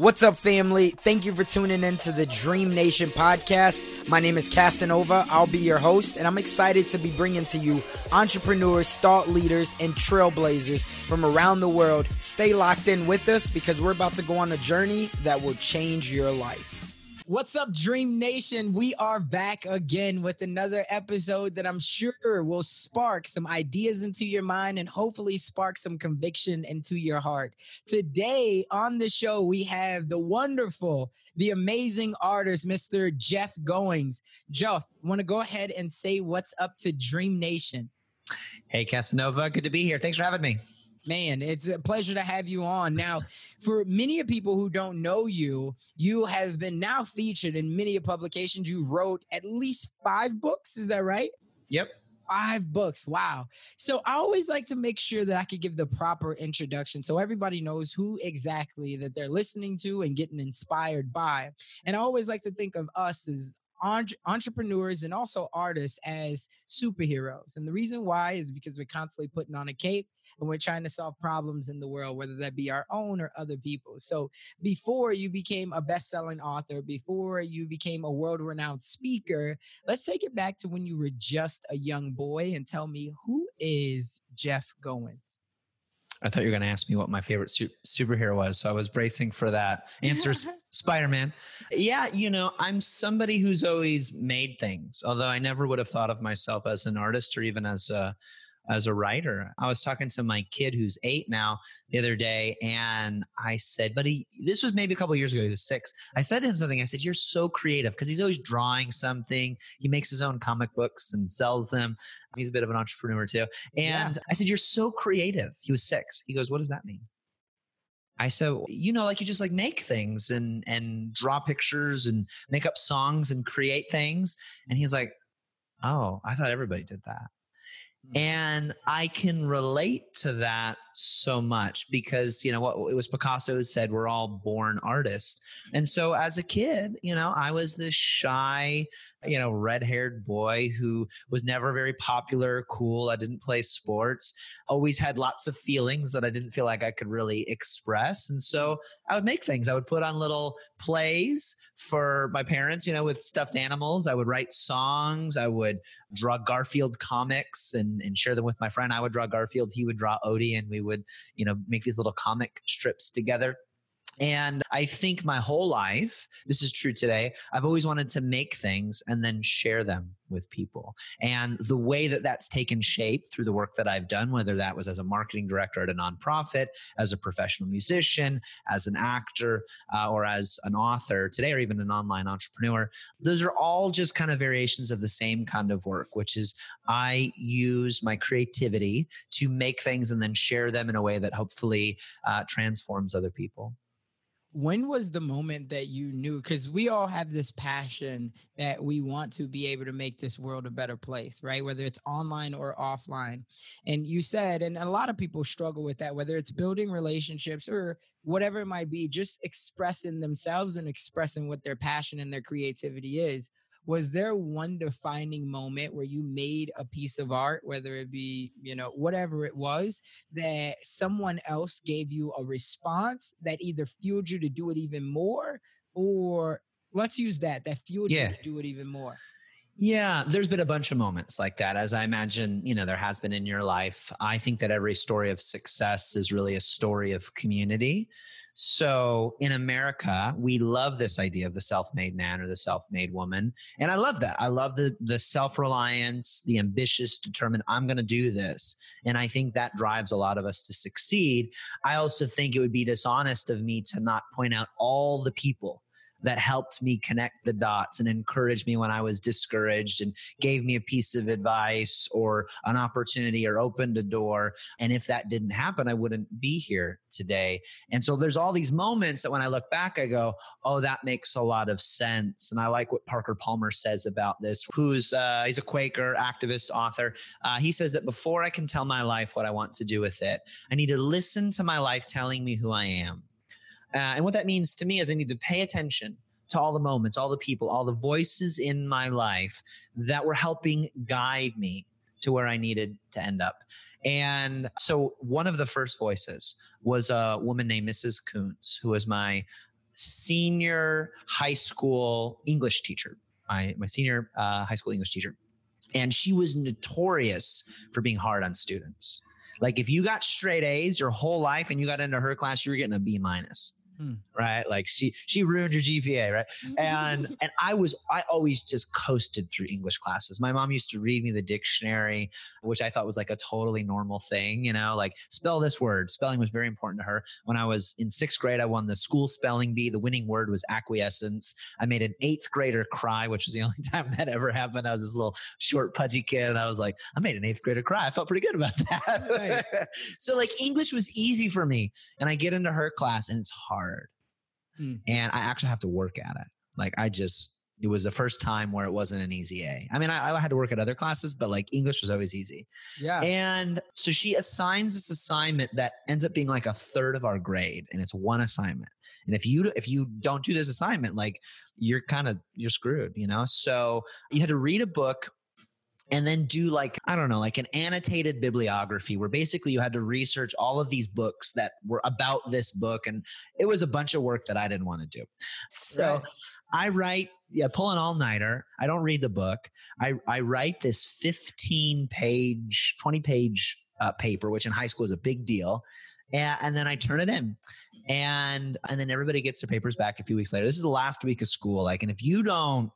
What's up, family? Thank you for tuning in to the Dream Nation podcast. My name is Casanova. I'll be your host, and I'm excited to be bringing to you entrepreneurs, thought leaders, and trailblazers from around the world. Stay locked in with us because we're about to go on a journey that will change your life. What's up, Dream Nation? We are back again with another episode that I'm sure will spark some ideas into your mind and hopefully spark some conviction into your heart. Today on the show, we have the wonderful, the amazing artist, Mr. Jeff Goins. Jeff, want to go ahead and say what's up to Dream Nation? Hey, Casanova. Good to be here. Thanks for having me. Man, it's a pleasure to have you on. Now, for many of people who don't know you, you have been now featured in many publications. You wrote at least five books. Is that right? Yep. Five books. Wow. So I always like to make sure that I could give the proper introduction so everybody knows who exactly that they're listening to and getting inspired by. And I always like to think of us as entrepreneurs and also artists as superheroes. And the reason why is because we're constantly putting on a cape and we're trying to solve problems in the world, whether that be our own or other people. So before you became a best selling author, before you became a world renowned speaker, let's take it back to when you were just a young boy and tell me who is Jeff Goins? I thought you were going to ask me what my favorite su- superhero was. So I was bracing for that. Answer Spider Man. Yeah, you know, I'm somebody who's always made things, although I never would have thought of myself as an artist or even as a as a writer. I was talking to my kid who's eight now the other day, and I said, but he, this was maybe a couple years ago, he was six. I said to him something. I said, You're so creative because he's always drawing something. He makes his own comic books and sells them. He's a bit of an entrepreneur too. And yeah. I said, You're so creative. He was six. He goes, What does that mean? I said, you know, like you just like make things and and draw pictures and make up songs and create things. And he's like, Oh, I thought everybody did that. And I can relate to that so much because, you know, what it was Picasso said, we're all born artists. And so as a kid, you know, I was this shy, you know, red haired boy who was never very popular, cool. I didn't play sports, always had lots of feelings that I didn't feel like I could really express. And so I would make things. I would put on little plays for my parents, you know, with stuffed animals. I would write songs. I would draw Garfield comics and, and share them with my friend. I would draw Garfield. He would draw Odie and we would, you know, make these little comic strips together. And I think my whole life, this is true today, I've always wanted to make things and then share them with people. And the way that that's taken shape through the work that I've done, whether that was as a marketing director at a nonprofit, as a professional musician, as an actor, uh, or as an author today, or even an online entrepreneur, those are all just kind of variations of the same kind of work, which is I use my creativity to make things and then share them in a way that hopefully uh, transforms other people when was the moment that you knew because we all have this passion that we want to be able to make this world a better place right? Whether it's online or offline. And you said and a lot of people struggle with that whether it's building relationships or whatever it might be just expressing themselves and expressing what their passion and their creativity is was there one defining moment where you made a piece of art whether it be you know whatever it was that someone else gave you a response that either fueled you to do it even more or let's use that that fueled yeah. you to do it even more yeah, there's been a bunch of moments like that, as I imagine, you know, there has been in your life. I think that every story of success is really a story of community. So in America, we love this idea of the self-made man or the self-made woman. And I love that. I love the the self-reliance, the ambitious, determined, I'm gonna do this. And I think that drives a lot of us to succeed. I also think it would be dishonest of me to not point out all the people that helped me connect the dots and encouraged me when I was discouraged and gave me a piece of advice or an opportunity or opened a door. And if that didn't happen, I wouldn't be here today. And so there's all these moments that when I look back, I go, oh, that makes a lot of sense. And I like what Parker Palmer says about this, who's, uh, he's a Quaker activist author. Uh, he says that before I can tell my life what I want to do with it, I need to listen to my life telling me who I am. Uh, and what that means to me is I need to pay attention to all the moments, all the people, all the voices in my life that were helping guide me to where I needed to end up. And so one of the first voices was a woman named Mrs. Coons, who was my senior high school English teacher, my, my senior uh, high school English teacher. And she was notorious for being hard on students. Like if you got straight A's your whole life and you got into her class, you were getting a B minus. Hmm. Right. Like she she ruined your GPA, right? And and I was I always just coasted through English classes. My mom used to read me the dictionary, which I thought was like a totally normal thing, you know, like spell this word. Spelling was very important to her. When I was in sixth grade, I won the school spelling bee. The winning word was acquiescence. I made an eighth grader cry, which was the only time that ever happened. I was this little short, pudgy kid, and I was like, I made an eighth grader cry. I felt pretty good about that. Right. so like English was easy for me. And I get into her class and it's hard hard. Mm. And I actually have to work at it. Like I just, it was the first time where it wasn't an easy A. I mean, I, I, had to work at other classes, but like English was always easy. Yeah. And so she assigns this assignment that ends up being like a third of our grade, and it's one assignment. And if you if you don't do this assignment, like you're kind of you're screwed, you know. So you had to read a book and then do like i don't know like an annotated bibliography where basically you had to research all of these books that were about this book and it was a bunch of work that i didn't want to do. So right. i write yeah pull an all-nighter. I don't read the book. I, I write this 15 page 20 page uh, paper which in high school is a big deal and, and then i turn it in. And and then everybody gets their papers back a few weeks later. This is the last week of school like and if you don't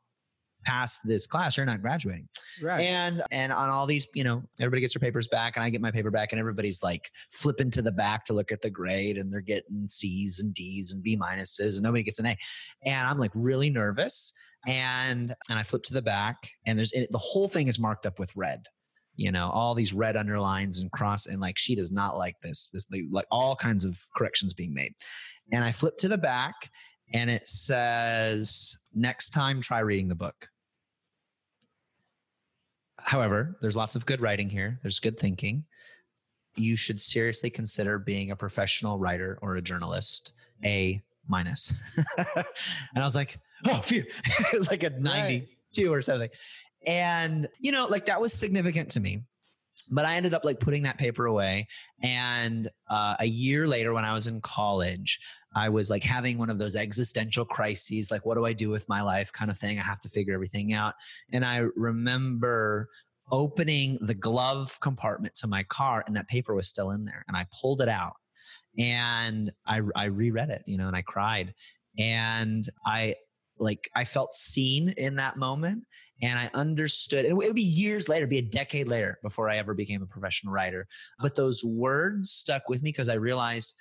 pass this class, you're not graduating. Right. And and on all these, you know, everybody gets their papers back, and I get my paper back, and everybody's like flipping to the back to look at the grade, and they're getting C's and D's and B minuses, and nobody gets an A. And I'm like really nervous. And and I flip to the back, and there's it, the whole thing is marked up with red you know all these red underlines and cross and like she does not like this this like all kinds of corrections being made and i flip to the back and it says next time try reading the book However, there's lots of good writing here. There's good thinking. You should seriously consider being a professional writer or a journalist. A minus. and I was like, oh, phew. it was like a 92 right. or something. And, you know, like that was significant to me. But I ended up like putting that paper away. And uh, a year later, when I was in college, I was like having one of those existential crises, like, what do I do with my life kind of thing? I have to figure everything out. And I remember opening the glove compartment to my car, and that paper was still in there. And I pulled it out and I, I reread it, you know, and I cried. And I, like I felt seen in that moment and I understood. it would be years later, be a decade later before I ever became a professional writer. But those words stuck with me because I realized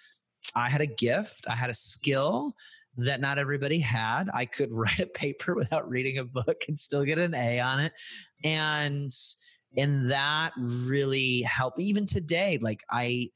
I had a gift, I had a skill that not everybody had. I could write a paper without reading a book and still get an A on it. And and that really helped even today like I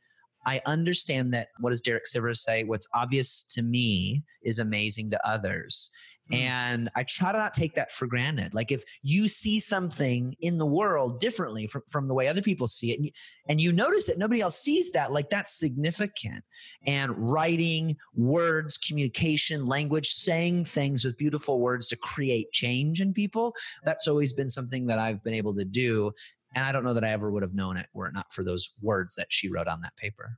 I understand that what does Derek Sivers say? What's obvious to me is amazing to others. Mm. And I try to not take that for granted. Like if you see something in the world differently from, from the way other people see it, and you, and you notice it, nobody else sees that, like that's significant. And writing, words, communication, language, saying things with beautiful words to create change in people, that's always been something that I've been able to do. And I don't know that I ever would have known it were it not for those words that she wrote on that paper.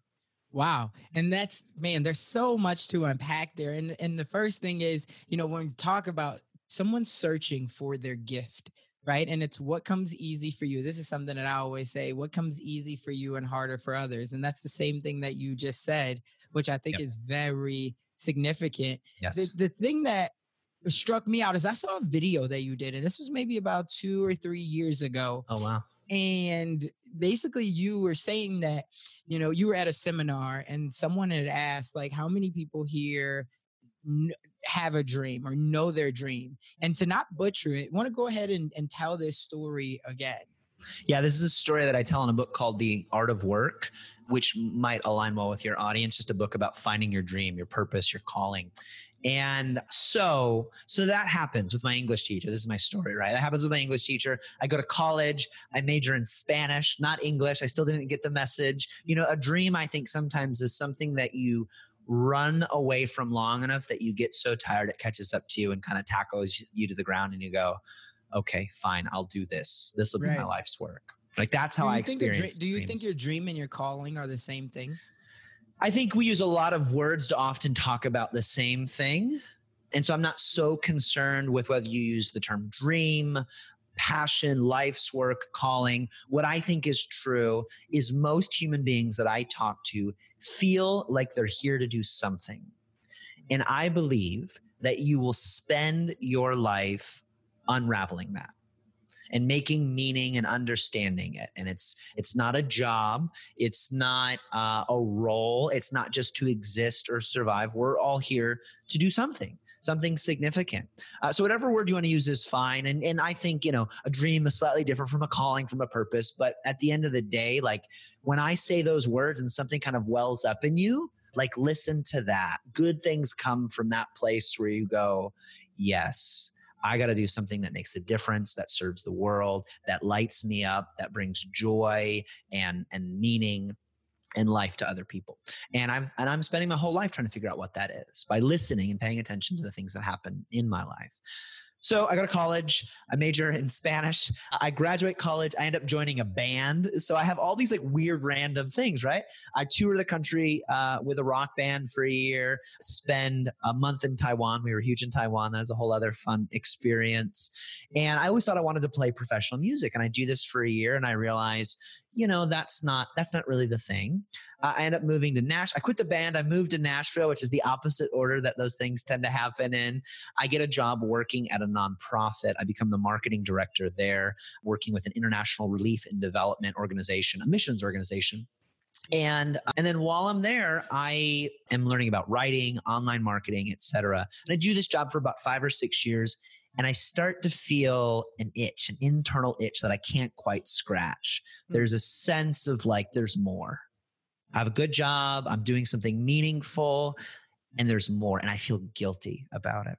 Wow. And that's man, there's so much to unpack there. And and the first thing is, you know, when we talk about someone searching for their gift, right? And it's what comes easy for you. This is something that I always say, what comes easy for you and harder for others. And that's the same thing that you just said, which I think yep. is very significant. Yes. The, the thing that struck me out is I saw a video that you did, and this was maybe about two or three years ago. Oh wow. And basically you were saying that, you know, you were at a seminar and someone had asked, like, how many people here have a dream or know their dream? And to not butcher it, want to go ahead and, and tell this story again. Yeah, this is a story that I tell in a book called The Art of Work, which might align well with your audience. Just a book about finding your dream, your purpose, your calling. And so, so that happens with my English teacher. This is my story, right? That happens with my English teacher. I go to college. I major in Spanish, not English. I still didn't get the message. You know, a dream, I think sometimes is something that you run away from long enough that you get so tired it catches up to you and kind of tackles you to the ground and you go, okay, fine, I'll do this. This will be right. my life's work. Like that's how I experience. do you dreams. think your dream and your calling are the same thing? I think we use a lot of words to often talk about the same thing. And so I'm not so concerned with whether you use the term dream, passion, life's work, calling. What I think is true is most human beings that I talk to feel like they're here to do something. And I believe that you will spend your life unraveling that and making meaning and understanding it. And it's it's not a job. It's not uh, a role. It's not just to exist or survive. We're all here to do something something significant. Uh, so whatever word you want to use is fine. And and i think you know a dream is slightly different from a calling from a purpose. But at the end of the day like when i say those words and something kind of wells up in you like listen to that. Good things come from that place where you go yes I got to do something that makes a difference, that serves the world, that lights me up, that brings joy and and meaning and life to other people. And I'm and I'm spending my whole life trying to figure out what that is by listening and paying attention to the things that happen in my life. So I go to college. I major in Spanish. I graduate college. I end up joining a band. So I have all these like weird random things, right? I tour the country uh, with a rock band for a year. Spend a month in Taiwan. We were huge in Taiwan. That was a whole other fun experience. And I always thought I wanted to play professional music. And I do this for a year, and I realize you know that's not that's not really the thing. Uh, i end up moving to nash i quit the band i moved to nashville which is the opposite order that those things tend to happen in. I get a job working at a nonprofit i become the marketing director there working with an international relief and development organization a missions organization. And and then while i'm there i am learning about writing online marketing etc and i do this job for about five or six years and I start to feel an itch, an internal itch that I can't quite scratch. Hmm. There's a sense of like, there's more. I have a good job, I'm doing something meaningful, and there's more. And I feel guilty about it.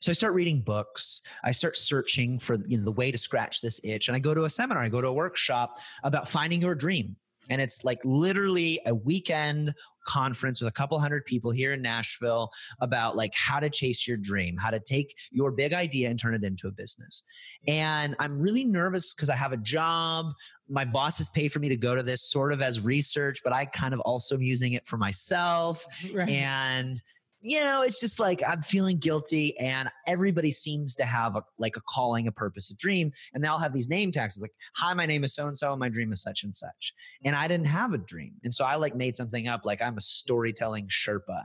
So I start reading books. I start searching for you know, the way to scratch this itch. And I go to a seminar, I go to a workshop about finding your dream. And it's like literally a weekend conference with a couple hundred people here in Nashville about like how to chase your dream, how to take your big idea and turn it into a business. And I'm really nervous because I have a job. My boss has paid for me to go to this sort of as research, but I kind of also am using it for myself. Right. And you know, it's just like I'm feeling guilty, and everybody seems to have a, like a calling, a purpose, a dream, and they all have these name tags. like, "Hi, my name is so and so, and my dream is such and such." And I didn't have a dream, and so I like made something up, like I'm a storytelling Sherpa.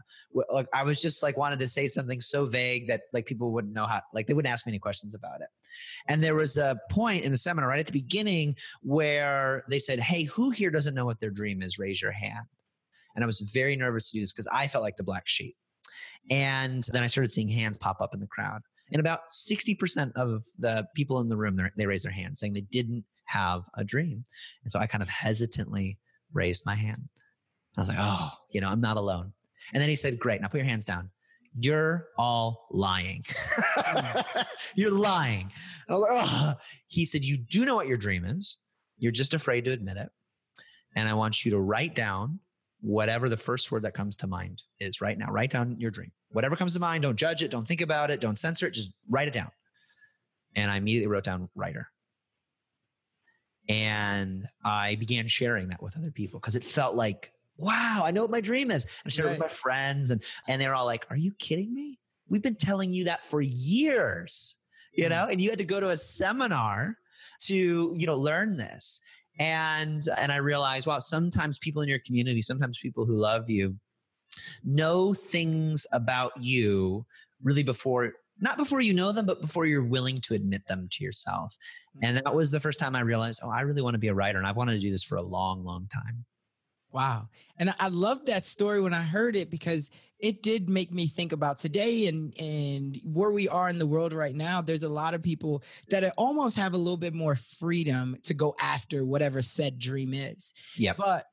Like I was just like wanted to say something so vague that like people wouldn't know how, like they wouldn't ask me any questions about it. And there was a point in the seminar right at the beginning where they said, "Hey, who here doesn't know what their dream is? Raise your hand." And I was very nervous to do this because I felt like the black sheep. And then I started seeing hands pop up in the crowd. And about 60% of the people in the room, they raised their hand saying they didn't have a dream. And so I kind of hesitantly raised my hand. I was like, oh, you know, I'm not alone. And then he said, great, now put your hands down. You're all lying. You're lying. I was like, oh. He said, you do know what your dream is. You're just afraid to admit it. And I want you to write down whatever the first word that comes to mind is right now. Write down your dream. Whatever comes to mind, don't judge it, don't think about it, don't censor it, just write it down. And I immediately wrote down writer. And I began sharing that with other people because it felt like, wow, I know what my dream is. And I shared right. with my friends, and and they're all like, Are you kidding me? We've been telling you that for years, you know, and you had to go to a seminar to, you know, learn this and and i realized wow sometimes people in your community sometimes people who love you know things about you really before not before you know them but before you're willing to admit them to yourself. Mm-hmm. And that was the first time i realized oh i really want to be a writer and i've wanted to do this for a long long time Wow. And I love that story when I heard it because it did make me think about today and and where we are in the world right now. There's a lot of people that almost have a little bit more freedom to go after whatever said dream is. Yeah. But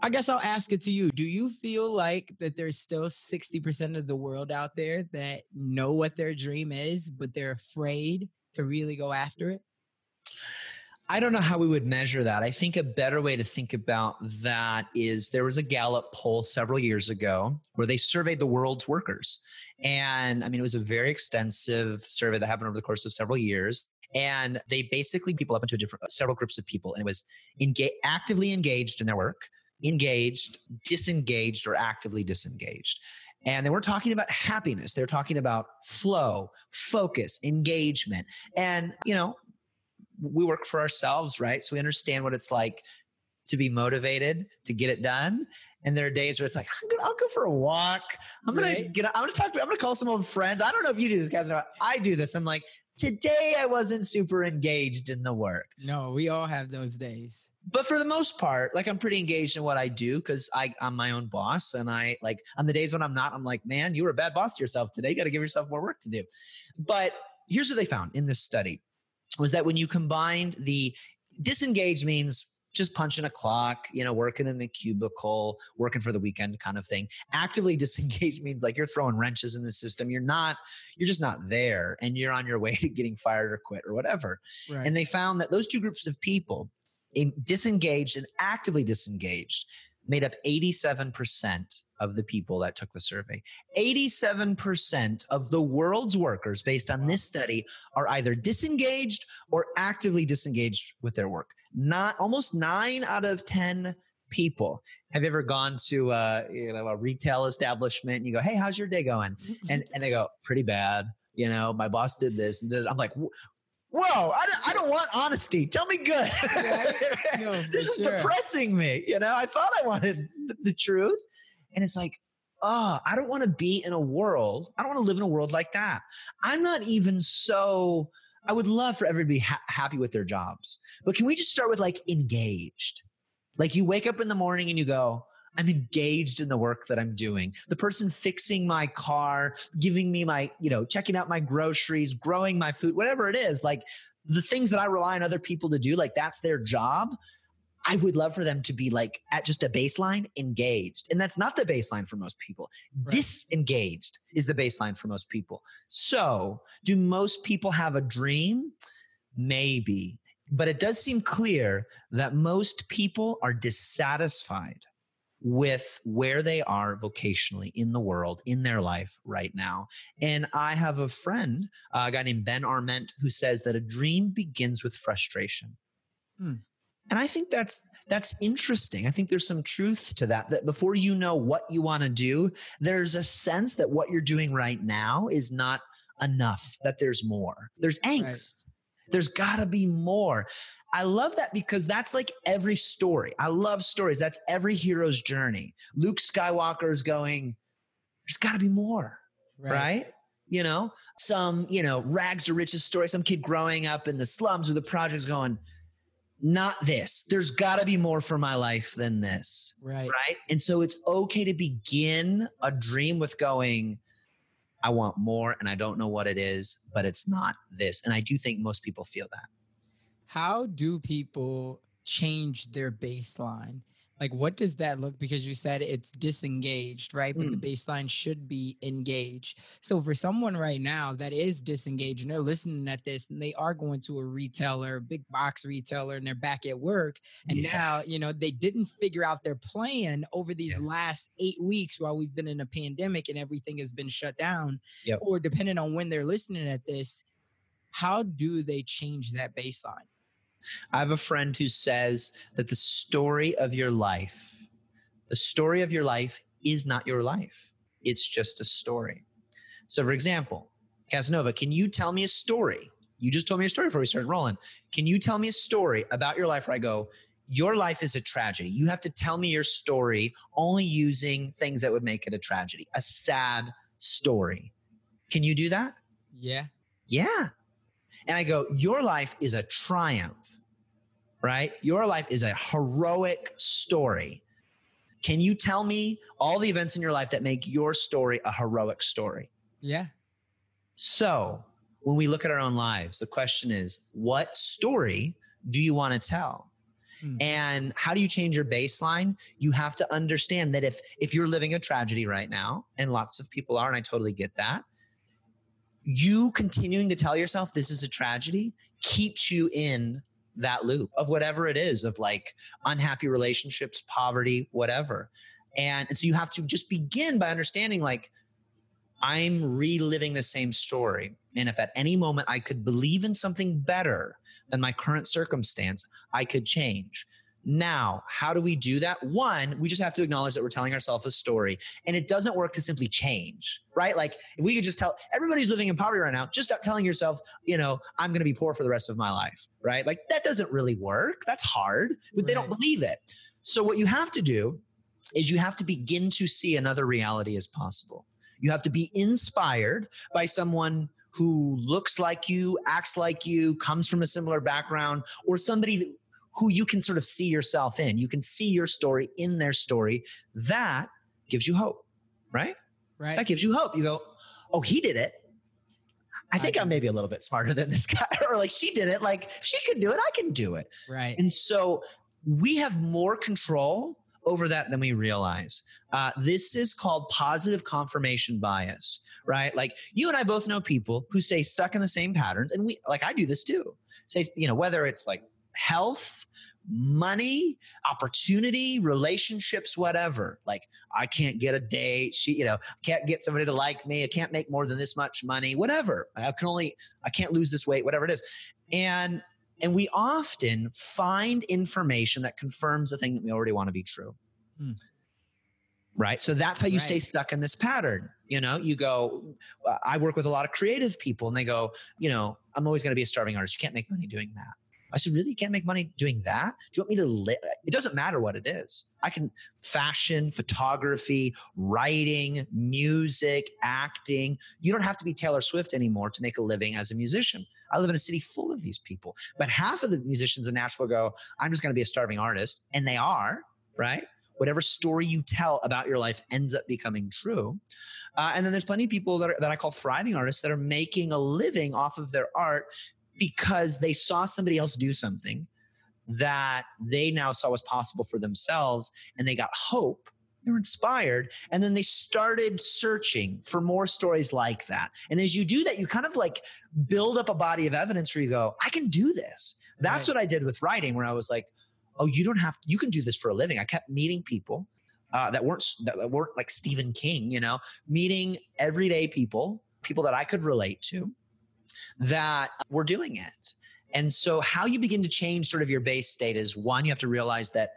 I guess I'll ask it to you. Do you feel like that there's still 60% of the world out there that know what their dream is, but they're afraid to really go after it? I don't know how we would measure that. I think a better way to think about that is there was a Gallup poll several years ago where they surveyed the world's workers. And I mean, it was a very extensive survey that happened over the course of several years. And they basically people up into different several groups of people, and it was actively engaged in their work, engaged, disengaged, or actively disengaged. And they weren't talking about happiness. They're talking about flow, focus, engagement. And, you know, we work for ourselves, right? So we understand what it's like to be motivated to get it done. And there are days where it's like, I'm gonna, I'll go for a walk. I'm gonna right. get. I'm gonna talk. I'm gonna call some old friends. I don't know if you do this, guys. I do this. I'm like, today I wasn't super engaged in the work. No, we all have those days. But for the most part, like I'm pretty engaged in what I do because I I'm my own boss, and I like on the days when I'm not, I'm like, man, you were a bad boss to yourself today. You got to give yourself more work to do. But here's what they found in this study was that when you combined the disengaged means just punching a clock, you know, working in a cubicle, working for the weekend kind of thing. Actively disengaged means like you're throwing wrenches in the system. You're not, you're just not there and you're on your way to getting fired or quit or whatever. Right. And they found that those two groups of people, in disengaged and actively disengaged, made up 87% of the people that took the survey. 87% of the world's workers, based on this study, are either disengaged or actively disengaged with their work. Not almost nine out of 10 people. Have you ever gone to a, you know, a retail establishment and you go, Hey, how's your day going? Mm-hmm. And, and they go, pretty bad. You know, my boss did this and did. I'm like, whoa, I don't, I don't want honesty. Tell me good. no, this is sure. depressing me. You know, I thought I wanted the truth. And it's like, oh, I don't want to be in a world. I don't want to live in a world like that. I'm not even so, I would love for everybody to be ha- happy with their jobs. But can we just start with like engaged? Like you wake up in the morning and you go, I'm engaged in the work that I'm doing. The person fixing my car, giving me my, you know, checking out my groceries, growing my food, whatever it is, like the things that I rely on other people to do, like that's their job. I would love for them to be like at just a baseline engaged. And that's not the baseline for most people. Right. Disengaged is the baseline for most people. So, do most people have a dream? Maybe. But it does seem clear that most people are dissatisfied with where they are vocationally in the world, in their life right now. And I have a friend, a guy named Ben Arment, who says that a dream begins with frustration. Hmm. And I think that's that's interesting. I think there's some truth to that. That before you know what you want to do, there's a sense that what you're doing right now is not enough. That there's more. There's angst. Right. There's got to be more. I love that because that's like every story. I love stories. That's every hero's journey. Luke Skywalker is going, there's got to be more, right. right? You know, some, you know, rags to riches story, some kid growing up in the slums or the projects going, not this. There's got to be more for my life than this. Right. Right. And so it's okay to begin a dream with going, I want more and I don't know what it is, but it's not this. And I do think most people feel that. How do people change their baseline? like what does that look because you said it's disengaged right but mm. the baseline should be engaged so for someone right now that is disengaged and they're listening at this and they are going to a retailer big box retailer and they're back at work and yeah. now you know they didn't figure out their plan over these yeah. last eight weeks while we've been in a pandemic and everything has been shut down yep. or depending on when they're listening at this how do they change that baseline I have a friend who says that the story of your life, the story of your life is not your life. It's just a story. So, for example, Casanova, can you tell me a story? You just told me a story before we started rolling. Can you tell me a story about your life where I go, your life is a tragedy? You have to tell me your story only using things that would make it a tragedy, a sad story. Can you do that? Yeah. Yeah. And I go, Your life is a triumph, right? Your life is a heroic story. Can you tell me all the events in your life that make your story a heroic story? Yeah. So when we look at our own lives, the question is, what story do you want to tell? Hmm. And how do you change your baseline? You have to understand that if if you're living a tragedy right now, and lots of people are, and I totally get that, you continuing to tell yourself this is a tragedy keeps you in that loop of whatever it is of like unhappy relationships, poverty, whatever. And, and so you have to just begin by understanding like, I'm reliving the same story. And if at any moment I could believe in something better than my current circumstance, I could change. Now, how do we do that? One, we just have to acknowledge that we're telling ourselves a story and it doesn't work to simply change, right? Like if we could just tell everybody's living in poverty right now, just stop telling yourself, you know, I'm going to be poor for the rest of my life, right? Like that doesn't really work. That's hard, but they don't believe it. So what you have to do is you have to begin to see another reality as possible. You have to be inspired by someone who looks like you, acts like you, comes from a similar background, or somebody who you can sort of see yourself in. You can see your story in their story. That gives you hope, right? Right. That gives you hope. You go, oh, he did it. I think I am maybe a little bit smarter than this guy, or like she did it. Like she could do it, I can do it. Right. And so we have more control over that than we realize. Uh, this is called positive confirmation bias, right? Like you and I both know people who say stuck in the same patterns, and we like I do this too. Say, you know, whether it's like health, money, opportunity, relationships, whatever. Like I can't get a date. She, you know, can't get somebody to like me. I can't make more than this much money, whatever. I can only, I can't lose this weight, whatever it is. And, and we often find information that confirms the thing that we already want to be true. Hmm. Right. So that's how you right. stay stuck in this pattern. You know, you go, I work with a lot of creative people and they go, you know, I'm always going to be a starving artist. You can't make money doing that. I said, really? You can't make money doing that? Do you want me to live? It doesn't matter what it is. I can fashion, photography, writing, music, acting. You don't have to be Taylor Swift anymore to make a living as a musician. I live in a city full of these people. But half of the musicians in Nashville go, I'm just going to be a starving artist. And they are, right? Whatever story you tell about your life ends up becoming true. Uh, and then there's plenty of people that, are, that I call thriving artists that are making a living off of their art because they saw somebody else do something that they now saw was possible for themselves and they got hope they were inspired and then they started searching for more stories like that. And as you do that you kind of like build up a body of evidence where you go i can do this. That's right. what i did with writing where i was like oh you don't have to, you can do this for a living. I kept meeting people uh, that weren't that weren't like stephen king you know meeting everyday people people that i could relate to that we're doing it. And so, how you begin to change sort of your base state is one, you have to realize that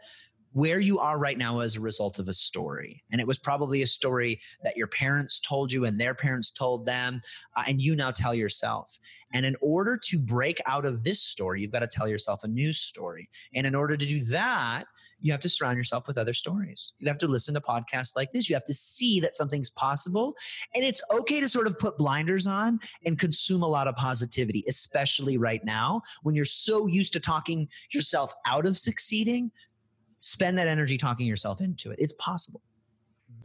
where you are right now as a result of a story. And it was probably a story that your parents told you and their parents told them, uh, and you now tell yourself. And in order to break out of this story, you've got to tell yourself a new story. And in order to do that, you have to surround yourself with other stories. You have to listen to podcasts like this. You have to see that something's possible. And it's okay to sort of put blinders on and consume a lot of positivity, especially right now when you're so used to talking yourself out of succeeding. Spend that energy talking yourself into it. It's possible.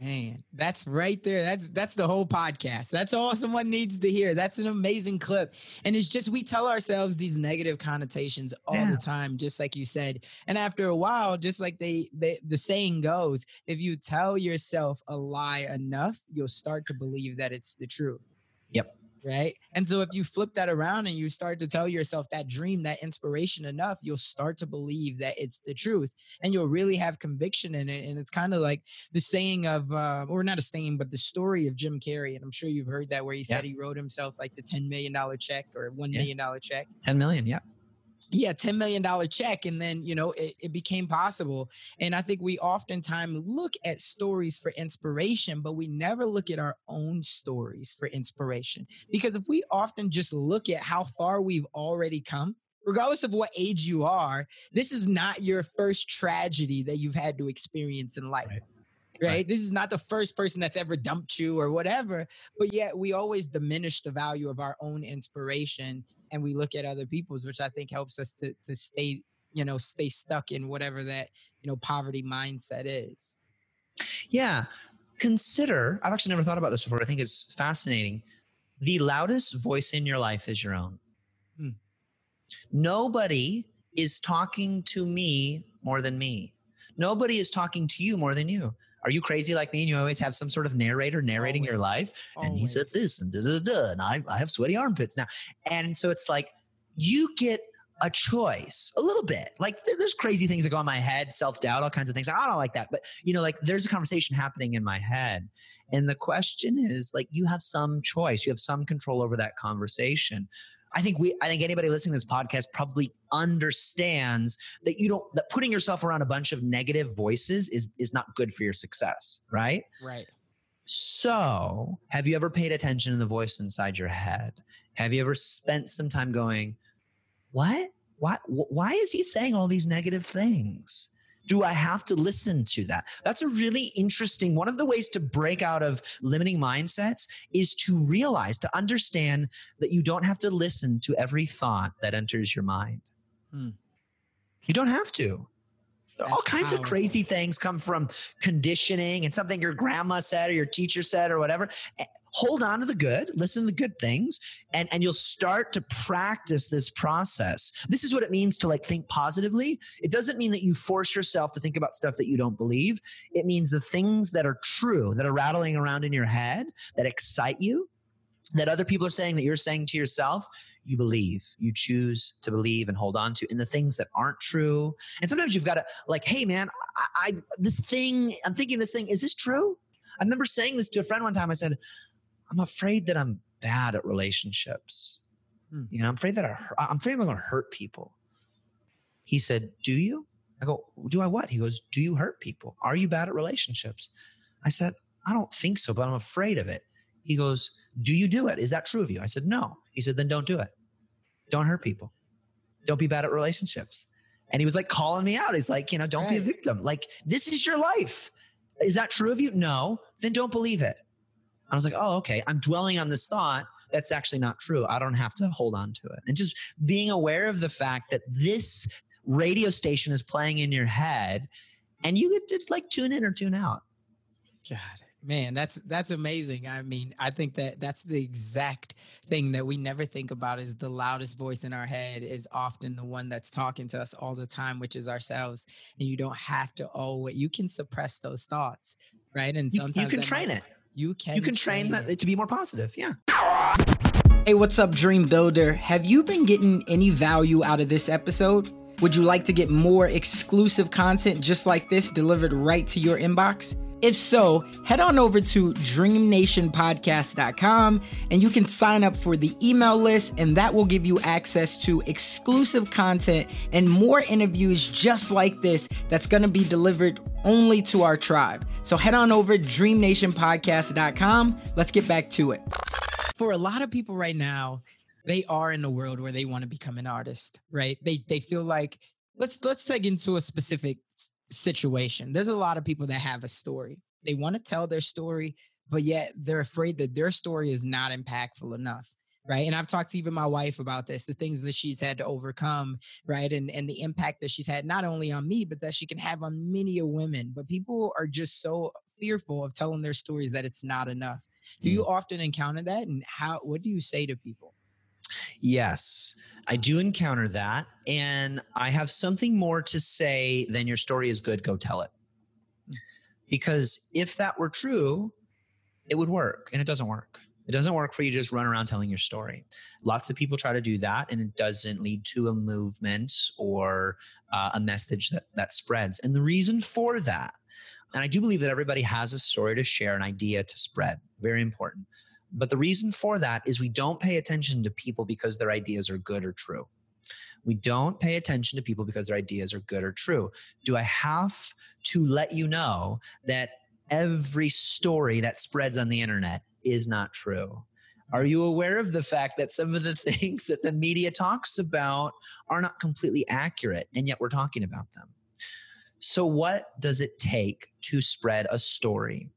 Man, that's right there. That's that's the whole podcast. That's all someone needs to hear. That's an amazing clip. And it's just we tell ourselves these negative connotations all yeah. the time, just like you said. And after a while, just like they, they the saying goes, if you tell yourself a lie enough, you'll start to believe that it's the truth. Yep right? And so if you flip that around and you start to tell yourself that dream, that inspiration enough, you'll start to believe that it's the truth and you'll really have conviction in it. And it's kind of like the saying of, uh, or not a saying, but the story of Jim Carrey. And I'm sure you've heard that where he said yeah. he wrote himself like the $10 million check or $1 million yeah. check. 10 million, yeah yeah, $10 million check. And then, you know, it, it became possible. And I think we oftentimes look at stories for inspiration, but we never look at our own stories for inspiration. Because if we often just look at how far we've already come, regardless of what age you are, this is not your first tragedy that you've had to experience in life. Right. Right? right? This is not the first person that's ever dumped you or whatever, but yet we always diminish the value of our own inspiration and we look at other people's, which I think helps us to to stay, you know, stay stuck in whatever that, you know, poverty mindset is. Yeah. Consider, I've actually never thought about this before. I think it's fascinating. The loudest voice in your life is your own. Hmm. Nobody is talking to me more than me. Nobody is talking to you more than you. Are you crazy like me and you always have some sort of narrator narrating always. your life? And always. he said this and da da da. And I, I have sweaty armpits now. And so it's like you get a choice a little bit. Like there's crazy things that go in my head, self doubt, all kinds of things. I don't like that. But you know, like there's a conversation happening in my head. And the question is like, you have some choice, you have some control over that conversation. I think we, I think anybody listening to this podcast probably understands that you don't, that putting yourself around a bunch of negative voices is, is not good for your success, right? Right. So, have you ever paid attention to the voice inside your head? Have you ever spent some time going, what? Why, why is he saying all these negative things? Do I have to listen to that? That's a really interesting one of the ways to break out of limiting mindsets is to realize, to understand that you don't have to listen to every thought that enters your mind. Hmm. You don't have to. That's all kinds powerful. of crazy things come from conditioning and something your grandma said or your teacher said or whatever hold on to the good, listen to the good things, and, and you'll start to practice this process. This is what it means to like think positively. It doesn't mean that you force yourself to think about stuff that you don't believe. It means the things that are true, that are rattling around in your head, that excite you, that other people are saying that you're saying to yourself, you believe, you choose to believe and hold on to, and the things that aren't true. And sometimes you've got to like, hey man, I, I this thing, I'm thinking this thing, is this true? I remember saying this to a friend one time. I said, I'm afraid that I'm bad at relationships. Hmm. You know, I'm afraid that I, I'm afraid I'm going to hurt people. He said, Do you? I go, Do I what? He goes, Do you hurt people? Are you bad at relationships? I said, I don't think so, but I'm afraid of it. He goes, Do you do it? Is that true of you? I said, No. He said, Then don't do it. Don't hurt people. Don't be bad at relationships. And he was like calling me out. He's like, You know, don't right. be a victim. Like, this is your life. Is that true of you? No. Then don't believe it. I was like, oh, okay. I'm dwelling on this thought. That's actually not true. I don't have to hold on to it. And just being aware of the fact that this radio station is playing in your head and you get to like tune in or tune out. God, man, that's that's amazing. I mean, I think that that's the exact thing that we never think about is the loudest voice in our head is often the one that's talking to us all the time, which is ourselves. And you don't have to always you can suppress those thoughts, right? And sometimes you, you can train might, it you can you can train, train that to be more positive. Yeah. Hey, what's up, Dream Builder? Have you been getting any value out of this episode? Would you like to get more exclusive content just like this delivered right to your inbox? If so, head on over to dreamnationpodcast.com and you can sign up for the email list, and that will give you access to exclusive content and more interviews just like this that's going to be delivered only to our tribe. So head on over dreamnationpodcast.com. Let's get back to it. For a lot of people right now, they are in a world where they want to become an artist, right? They they feel like let's let's take into a specific situation. There's a lot of people that have a story. They want to tell their story, but yet they're afraid that their story is not impactful enough. Right. And I've talked to even my wife about this, the things that she's had to overcome, right? And and the impact that she's had not only on me, but that she can have on many women. But people are just so fearful of telling their stories that it's not enough. Do you mm. often encounter that? And how what do you say to people? Yes, I do encounter that. And I have something more to say than your story is good, go tell it. Because if that were true, it would work, and it doesn't work. It doesn't work for you just run around telling your story. Lots of people try to do that, and it doesn't lead to a movement or uh, a message that, that spreads. And the reason for that, and I do believe that everybody has a story to share, an idea to spread, very important. But the reason for that is we don't pay attention to people because their ideas are good or true. We don't pay attention to people because their ideas are good or true. Do I have to let you know that every story that spreads on the internet is not true? Are you aware of the fact that some of the things that the media talks about are not completely accurate, and yet we're talking about them? So, what does it take to spread a story?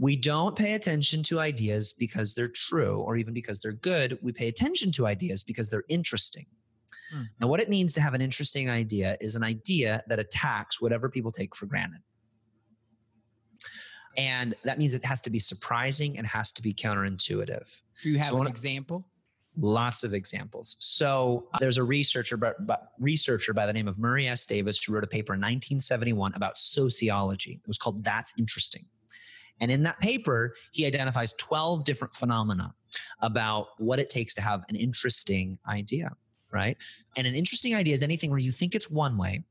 we don't pay attention to ideas because they're true or even because they're good. We pay attention to ideas because they're interesting. Hmm. Now, what it means to have an interesting idea is an idea that attacks whatever people take for granted. And that means it has to be surprising and has to be counterintuitive. Do you have so an example? Lots of examples. So uh, there's a researcher, by, by, researcher by the name of Murray S. Davis who wrote a paper in 1971 about sociology. It was called That's Interesting. And in that paper, he identifies 12 different phenomena about what it takes to have an interesting idea, right? And an interesting idea is anything where you think it's one way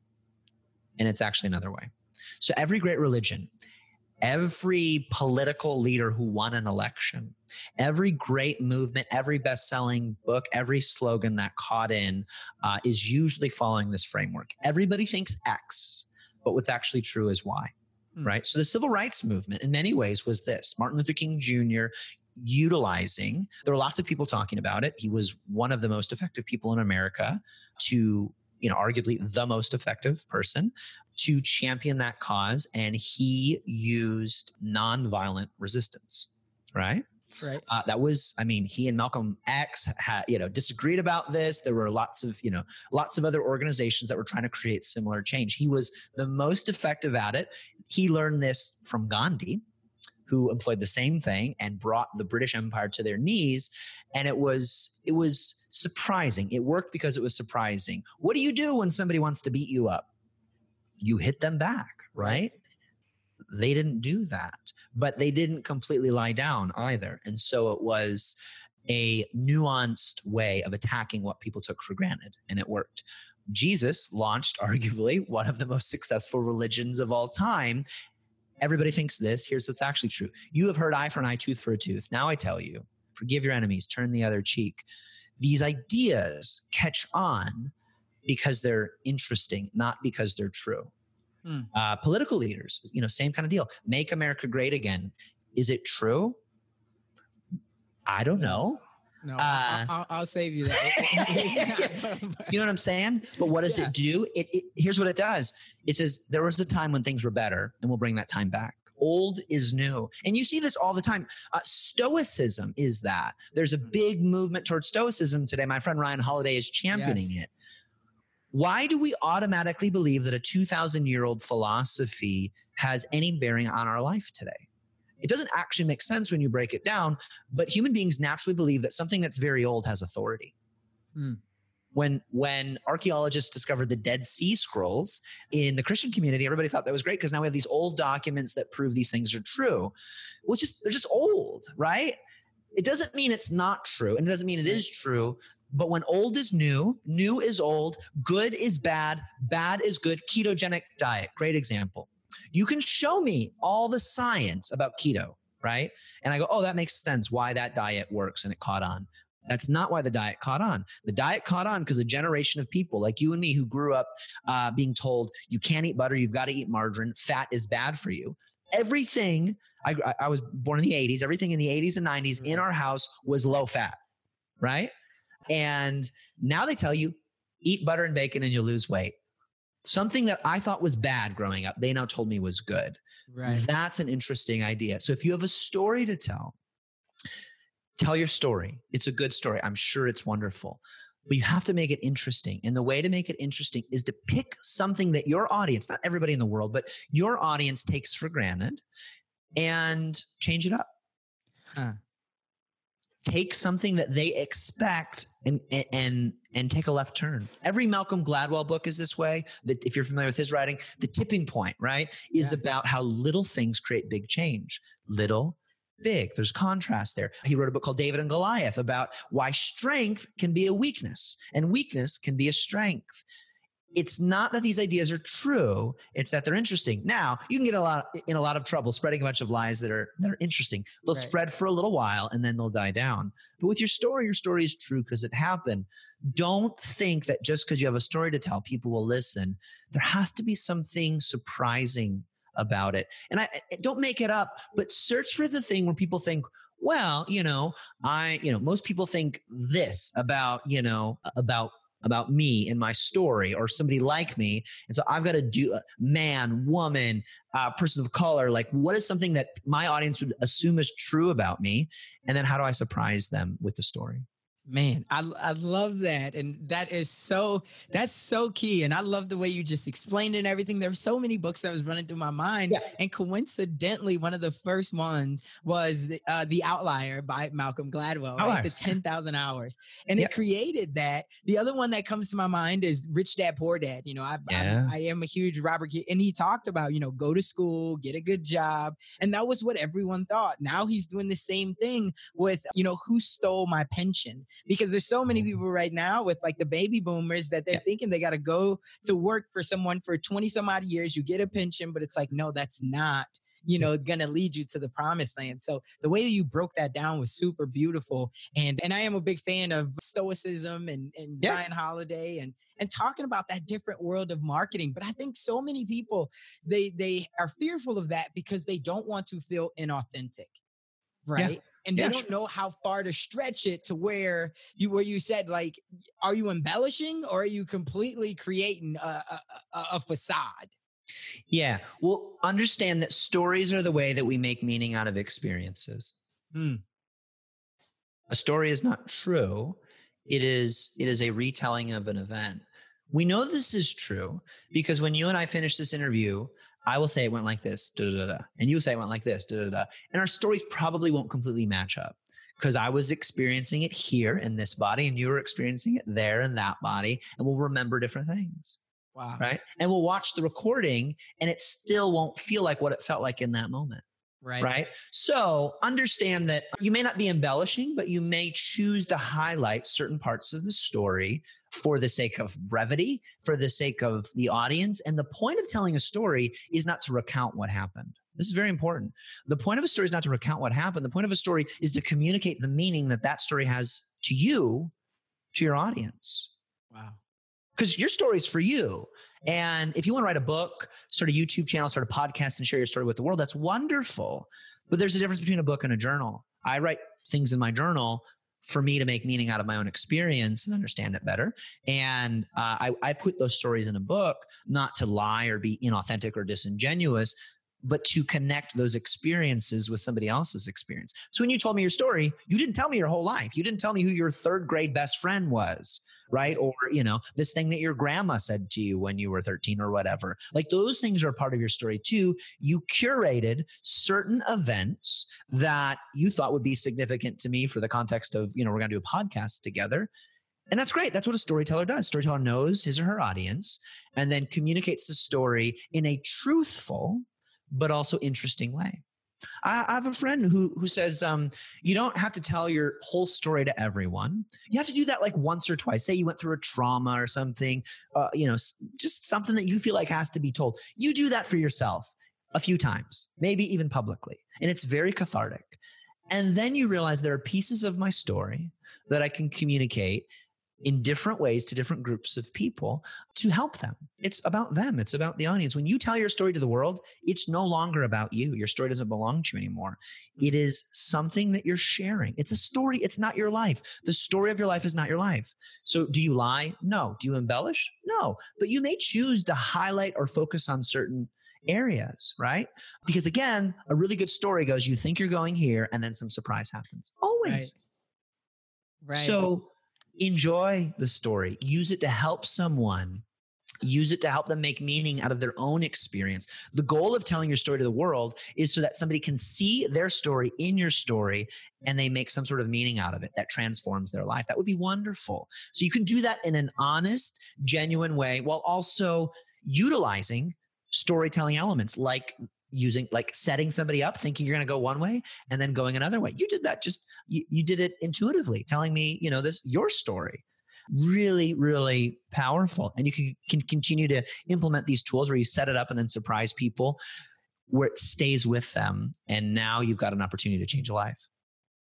and it's actually another way. So every great religion, every political leader who won an election, every great movement, every best selling book, every slogan that caught in uh, is usually following this framework. Everybody thinks X, but what's actually true is Y. Hmm. Right. So the civil rights movement, in many ways, was this Martin Luther King Jr. utilizing, there were lots of people talking about it. He was one of the most effective people in America to you know, arguably the most effective person to champion that cause. And he used nonviolent resistance, right? Right. Uh, that was, I mean, he and Malcolm X had, you know, disagreed about this. There were lots of, you know, lots of other organizations that were trying to create similar change. He was the most effective at it. He learned this from Gandhi, who employed the same thing and brought the British Empire to their knees. And it was, it was surprising. It worked because it was surprising. What do you do when somebody wants to beat you up? You hit them back, right? They didn't do that, but they didn't completely lie down either. And so it was a nuanced way of attacking what people took for granted, and it worked. Jesus launched arguably one of the most successful religions of all time. Everybody thinks this. Here's what's actually true. You have heard eye for an eye, tooth for a tooth. Now I tell you, forgive your enemies, turn the other cheek these ideas catch on because they're interesting, not because they're true. Hmm. Uh, political leaders, you know, same kind of deal. Make America great again. Is it true? I don't know. No, uh, I'll, I'll, save you that. you know what I'm saying? But what does yeah. it do? It, it, here's what it does. It says there was a time when things were better, and we'll bring that time back old is new. And you see this all the time. Uh, stoicism is that. There's a hmm. big movement towards stoicism today. My friend Ryan Holiday is championing yes. it. Why do we automatically believe that a 2,000 year old philosophy has any bearing on our life today? It doesn't actually make sense when you break it down, but human beings naturally believe that something that's very old has authority. Hmm when when archaeologists discovered the Dead Sea Scrolls in the Christian community, everybody thought that was great because now we have these old documents that prove these things are true. Well, it's just they're just old, right? It doesn't mean it's not true, and it doesn't mean it is true. But when old is new, new is old, good is bad, bad is good. Ketogenic diet, great example. You can show me all the science about keto, right? And I go, oh, that makes sense why that diet works and it caught on. That's not why the diet caught on. The diet caught on because a generation of people like you and me who grew up uh, being told you can't eat butter, you've got to eat margarine, fat is bad for you. Everything, I, I was born in the 80s, everything in the 80s and 90s in mm-hmm. our house was low fat, right? And now they tell you eat butter and bacon and you'll lose weight. Something that I thought was bad growing up, they now told me was good. Right. That's an interesting idea. So if you have a story to tell, tell your story. It's a good story. I'm sure it's wonderful. But you have to make it interesting. And the way to make it interesting is to pick something that your audience, not everybody in the world, but your audience takes for granted and change it up. Huh. Take something that they expect and and and take a left turn. Every Malcolm Gladwell book is this way. That if you're familiar with his writing, the tipping point, right, is yeah. about how little things create big change. Little big. There's contrast there. He wrote a book called David and Goliath about why strength can be a weakness and weakness can be a strength. It's not that these ideas are true, it's that they're interesting. Now, you can get a lot in a lot of trouble spreading a bunch of lies that are that are interesting. They'll right. spread for a little while and then they'll die down. But with your story, your story is true because it happened. Don't think that just because you have a story to tell, people will listen. There has to be something surprising about it. And I eh, don't make it up, but search for the thing where people think, well, you know, I, you know, most people think this about, you know, about about me and my story or somebody like me. And so i've got to do uh, man woman uh, person of color like what is something that my audience would assume is true about me? And then how do i surprise them with the story Man, I, I love that. And that is so, that's so key. And I love the way you just explained it and everything. There were so many books that was running through my mind. Yeah. And coincidentally, one of the first ones was the, uh, the Outlier by Malcolm Gladwell, right? The 10,000 hours. And it created that. The other one that comes to my mind is Rich Dad, Poor Dad. You know, I, yeah. I, I am a huge Robert, and he talked about, you know, go to school, get a good job. And that was what everyone thought. Now he's doing the same thing with, you know, who stole my pension? Because there's so many mm-hmm. people right now with like the baby boomers that they're yeah. thinking they got to go to work for someone for 20 some odd years. You get a pension, but it's like, no, that's not you know gonna lead you to the promised land so the way that you broke that down was super beautiful and and i am a big fan of stoicism and and yeah. Ryan holiday and and talking about that different world of marketing but i think so many people they they are fearful of that because they don't want to feel inauthentic right yeah and they yeah, don't sure. know how far to stretch it to where you where you said like are you embellishing or are you completely creating a, a, a facade yeah well understand that stories are the way that we make meaning out of experiences hmm. a story is not true it is it is a retelling of an event we know this is true because when you and i finish this interview I will say it went like this, da, da, da, and you say it went like this, da, da, da. and our stories probably won't completely match up because I was experiencing it here in this body and you were experiencing it there in that body, and we'll remember different things. Wow. Right. And we'll watch the recording and it still won't feel like what it felt like in that moment. Right. Right. So understand that you may not be embellishing, but you may choose to highlight certain parts of the story for the sake of brevity, for the sake of the audience. And the point of telling a story is not to recount what happened. This is very important. The point of a story is not to recount what happened. The point of a story is to communicate the meaning that that story has to you, to your audience. Wow. Because your story is for you. And if you want to write a book, start a YouTube channel, start a podcast, and share your story with the world, that's wonderful. But there's a difference between a book and a journal. I write things in my journal for me to make meaning out of my own experience and understand it better. And uh, I, I put those stories in a book, not to lie or be inauthentic or disingenuous, but to connect those experiences with somebody else's experience. So when you told me your story, you didn't tell me your whole life. You didn't tell me who your third grade best friend was right? Or, you know, this thing that your grandma said to you when you were 13 or whatever. Like those things are part of your story too. You curated certain events that you thought would be significant to me for the context of, you know, we're going to do a podcast together. And that's great. That's what a storyteller does. Storyteller knows his or her audience and then communicates the story in a truthful, but also interesting way. I, I have a friend who who says um, you don't have to tell your whole story to everyone. You have to do that like once or twice. Say you went through a trauma or something, uh, you know, just something that you feel like has to be told. You do that for yourself a few times, maybe even publicly, and it's very cathartic. And then you realize there are pieces of my story that I can communicate in different ways to different groups of people to help them. It's about them, it's about the audience. When you tell your story to the world, it's no longer about you. Your story doesn't belong to you anymore. It mm-hmm. is something that you're sharing. It's a story, it's not your life. The story of your life is not your life. So, do you lie? No. Do you embellish? No. But you may choose to highlight or focus on certain areas, right? Because again, a really good story goes you think you're going here and then some surprise happens. Always. Right. right. So, enjoy the story, use it to help someone. Use it to help them make meaning out of their own experience. The goal of telling your story to the world is so that somebody can see their story in your story and they make some sort of meaning out of it that transforms their life. That would be wonderful. So you can do that in an honest, genuine way while also utilizing storytelling elements like using like setting somebody up thinking you're going to go one way and then going another way. You did that just you, you did it intuitively telling me you know this your story. Really really powerful. And you can, can continue to implement these tools where you set it up and then surprise people where it stays with them and now you've got an opportunity to change a life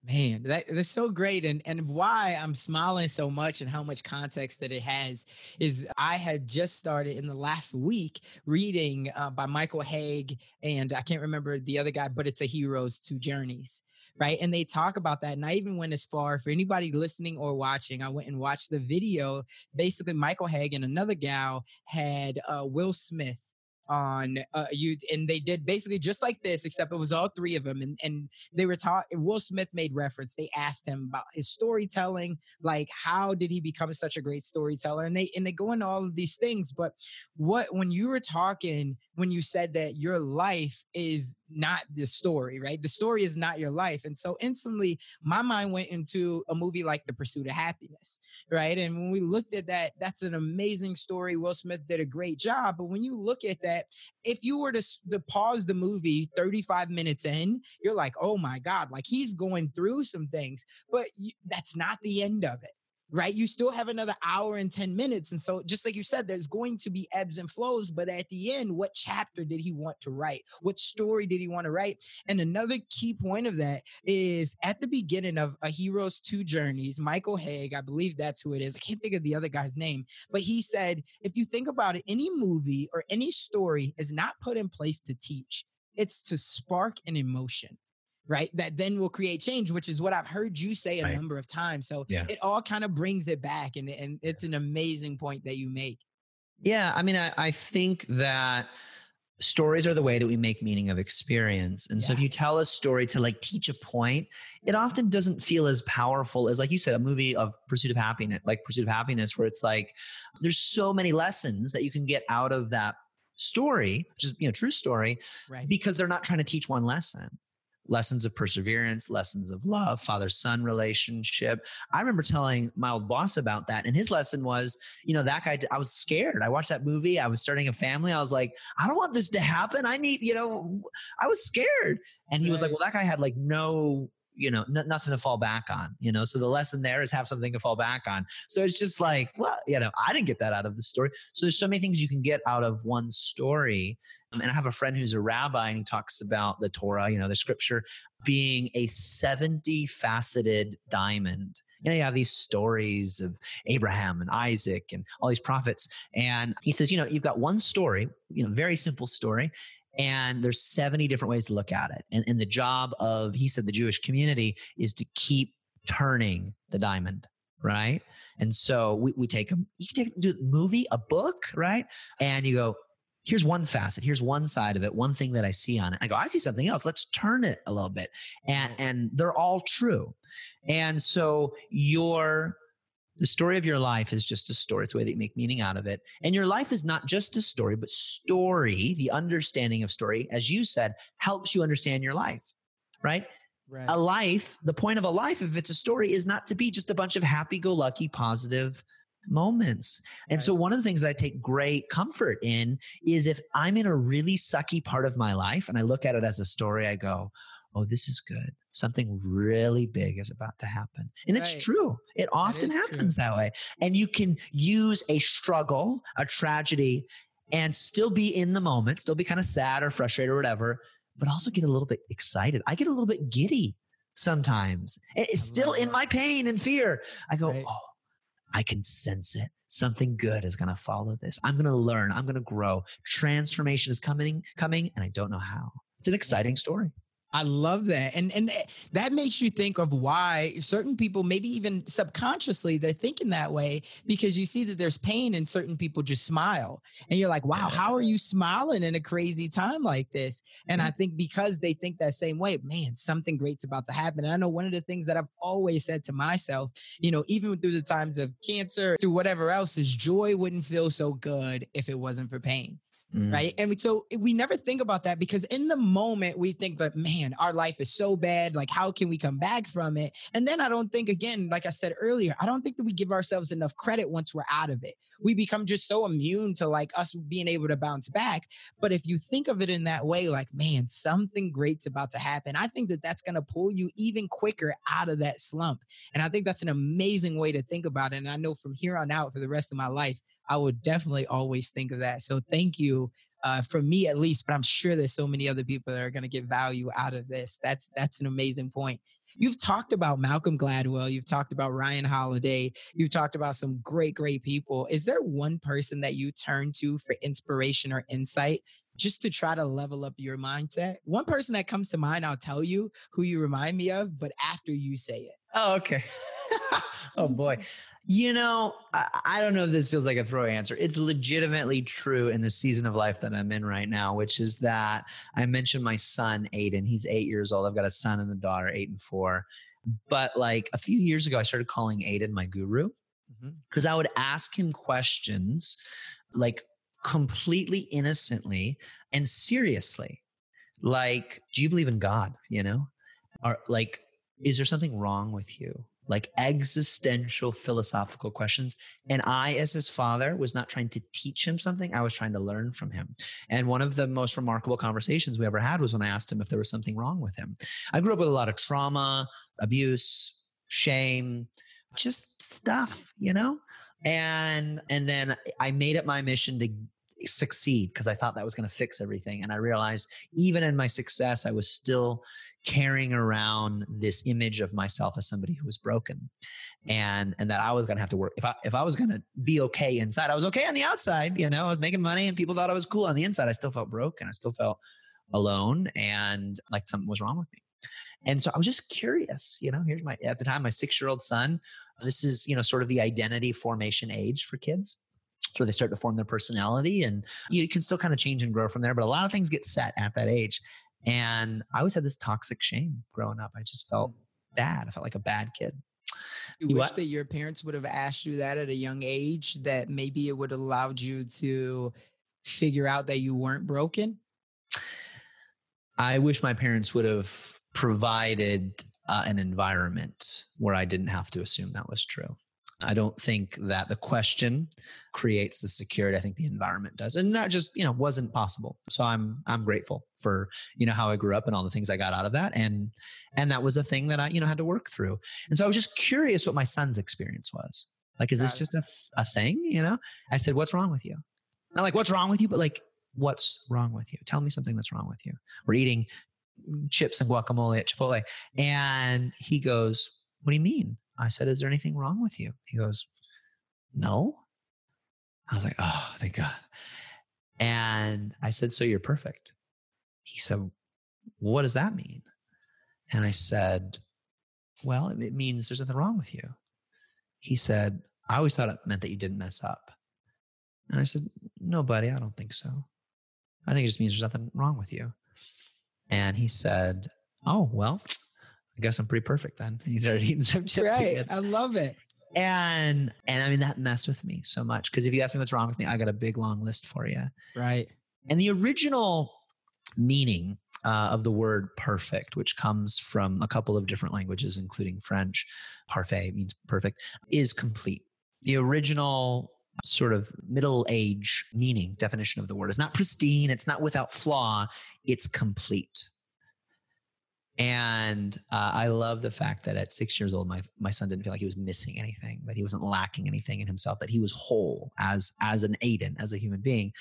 Man, that, that's so great. And and why I'm smiling so much and how much context that it has is I had just started in the last week reading uh, by Michael Hauge and I can't remember the other guy, but it's a Hero's Two Journeys. Right. And they talk about that. And I even went as far for anybody listening or watching, I went and watched the video. Basically, Michael Hauge and another gal had uh, Will Smith on uh, you and they did basically just like this except it was all three of them and, and they were taught will smith made reference they asked him about his storytelling like how did he become such a great storyteller and they and they go into all of these things but what when you were talking when you said that your life is not the story right? The story is not your life. And so instantly my mind went into a movie like the pursuit of happiness right? And when we looked at that that's an amazing story. Will smith did a great job. But when you look at that if you were to, to pause the movie 35 minutes in, you're like, oh my God, like he's going through some things, but you, that's not the end of it right? You still have another hour and 10 minutes. And so, just like you said, there's going to be ebbs and flows. But at the end, what chapter did he want to write? What story did he want to write? And another key point of that is at the beginning of A Hero's Two Journeys, Michael Hauge, I believe that's who it is. I can't think of the other guy's name, but he said, if you think about it, any movie or any story is not put in place to teach, it's to spark an emotion right? That then will create change, which is what I've heard you say a right. number of times. So yeah. it all kind of brings it back. And, and it's an amazing point that you make. Yeah. I mean, I, I think that stories are the way that we make meaning of experience. And yeah. so if you tell a story to like teach a point, it often doesn't feel as powerful as like you said, a movie of Pursuit of Happiness, like Pursuit of Happiness, where it's like there's so many lessons that you can get out of that story, which is you know true story, right. because they're not trying to teach one lesson lessons of perseverance, lessons of love, father son relationship. I remember telling my old boss about that. And his lesson was, you know, that guy, I was scared. I watched that movie. I was starting a family. I was like, I don't want this to happen. I need, you know, I was scared. And he was like, well, that guy had like no you know n- nothing to fall back on you know? So the lesson there is have something to fall back on. So it's just like well you know i didn't get that out of the story. So there's so many things you can get out of one story. Um, and i have a friend who's a rabbi and he talks about the torah you know the scripture being a 70 faceted diamond. You know, you have these stories of Abraham and Isaac and all these prophets. And he says, you know, you've got one story, you know, very simple story and there's 70 different ways to look at it. And, and the job of he said the jewish community is to keep turning the diamond right? And so we, we take them you can take do a movie a book right? And you go here's one facet here's one side of it one thing that i see on it. I go i see something else let's turn it a little bit. And and they're all true. And so your the story of your life is just a story. It's the way that you make meaning out of it. And your life is not just a story, but story, the understanding of story, as you said, helps you understand your life, right? right? A life, the point of a life, if it's a story, is not to be just a bunch of happy go lucky, positive moments. And right. so, one of the things that I take great comfort in is if I'm in a really sucky part of my life and I look at it as a story, I go, oh, this is good. Something really big is about to happen. And right. it's true. It often happens true. that way. And you can use a struggle, a tragedy, and still be in the moment, still be kind of sad or frustrated or whatever, but also get a little bit excited. I get a little bit giddy sometimes. It's still in my pain and fear. I go, right. oh, I can sense it. Something good is going to follow this. I'm going to learn. I'm going to grow. Transformation is coming, coming, and I don't know how. It's an exciting story. I love that. And and eh, that makes you think of why certain people maybe even subconsciously they're thinking that way because you see that there's pain and certain people just smile. And you're like, "Wow, how are you smiling in a crazy time like this?" And I think because they think that same way, man, something great's about to happen. And I know one of the things that I've always said to myself, you know, even through the times of cancer, through whatever else is joy wouldn't feel so good if it wasn't for pain. Mm. Right. And so we never think about that because in the moment we think that, man, our life is so bad. Like, how can we come back from it? And then I don't think, again, like I said earlier, I don't think that we give ourselves enough credit once we're out of it. We become just so immune to like us being able to bounce back. But if you think of it in that way, like, man, something great's about to happen, I think that that's going to pull you even quicker out of that slump. And I think that's an amazing way to think about it. And I know from here on out for the rest of my life, I would definitely always think of that. So thank you uh, for me at least, but I'm sure there's so many other people that are going to get value out of this. That's that's an amazing point. You've talked about Malcolm Gladwell. You've talked about Ryan Holiday. You've talked about some great, great people. Is there one person that you turn to for inspiration or insight just to try to level up your mindset? One person that comes to mind, I'll tell you who you remind me of, but after you say it. Oh, okay. oh boy. You know, I, I, don't know if this feels like a throw answer. It's legitimately true in the season of life that I'm in right now, which is that I mentioned my son, Aiden. He's eight years old. I've got a son and a daughter, eight and four. But like a few years ago, I started calling Aiden my guru because mm-hmm. I would ask him questions like completely innocently and seriously. Like, do you believe in God? You know, or like, is there something wrong with you? like existential philosophical questions. And I, as his father, was not trying to teach him something. I was trying to learn from him. And one of the most remarkable conversations we ever had was when I asked him if there was something wrong with him. I grew up with a lot of trauma, abuse, shame, just stuff, you know? And and then I made it my mission to succeed because I thought that was going to fix everything. And I realized even in my success, I was still carrying around this image of myself as somebody who was broken. And and that I was gonna have to work if I if I was gonna be okay inside I was okay on the outside you know I was making money and people thought I was cool on the inside. I still felt broken. I still felt alone and like something was wrong with me. And so I was just curious you know here's my at the time my six year old son. This is you know sort of the identity formation age for kids. So they start to form their personality and you can still kind of change and grow from there but a lot of things get set at that age and I always had this toxic shame growing up. I just felt mm. bad. I felt like a bad kid. You, wish what? that your parents would have asked you that at a young age, that maybe it would have allowed you to figure out that you weren't broken? I wish my parents would have provided uh, an environment where I didn't have to assume that was true. I don't think that the question creates the security. I think the environment does, and that just you know wasn't possible. So I'm I'm grateful for you know how I grew up and all the things I got out of that, and and that was a thing that I you know had to work through. And so I was just curious what my son's experience was. Like, is this just a a thing? You know? I said, "What's wrong with you?" Not like, "What's wrong with you?" But like, "What's wrong with you?" Tell me something that's wrong with you. We're eating chips and guacamole at Chipotle, and he goes, "What do you mean?" I said, Is there anything wrong with you? He goes, No. I was like, Oh, thank God. And I said, So you're perfect. He said, What does that mean? And I said, Well, it means there's nothing wrong with you. He said, I always thought it meant that you didn't mess up. And I said, No, buddy, I don't think so. I think it just means there's nothing wrong with you. And he said, Oh, well, I guess I'm pretty perfect then. He started eating some chips. Right. Again. I love it. And and I mean that messed with me so much because if you ask me what's wrong with me, I got a big long list for you. Right. And the original meaning uh, of the word perfect, which comes from a couple of different languages, including French, parfait means perfect, is complete. The original sort of middle age meaning definition of the word is not pristine, it's not without flaw, it's complete. And uh, I love the fact that at six years old, my my son didn't feel like he was missing anything, that he wasn't lacking anything in himself, that he was whole as as an Aiden, as a human being.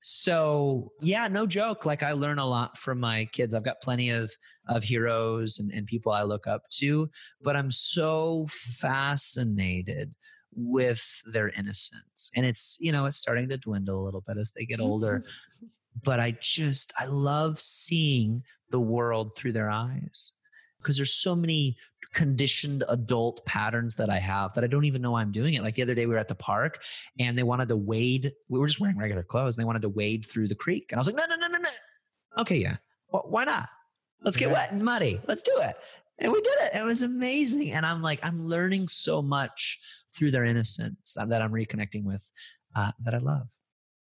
So yeah, no joke. Like I learn a lot from my kids. I've got plenty of of heroes and, and people I look up to, but I'm so fascinated with their innocence. And it's, you know, it's starting to dwindle a little bit as they get older. but I just I love seeing the world through their eyes because there's so many conditioned adult patterns that I have that I don't even know I'm doing it. Like the other day we were at the park and they wanted to wade. We were just wearing regular clothes and they wanted to wade through the creek. And I was like, no, no, no, no, no. Okay, yeah. Well, why not? Let's get wet and muddy. Let's do it. And we did it. It was amazing. And I'm like, I'm learning so much through their innocence that I'm reconnecting with uh, that I love.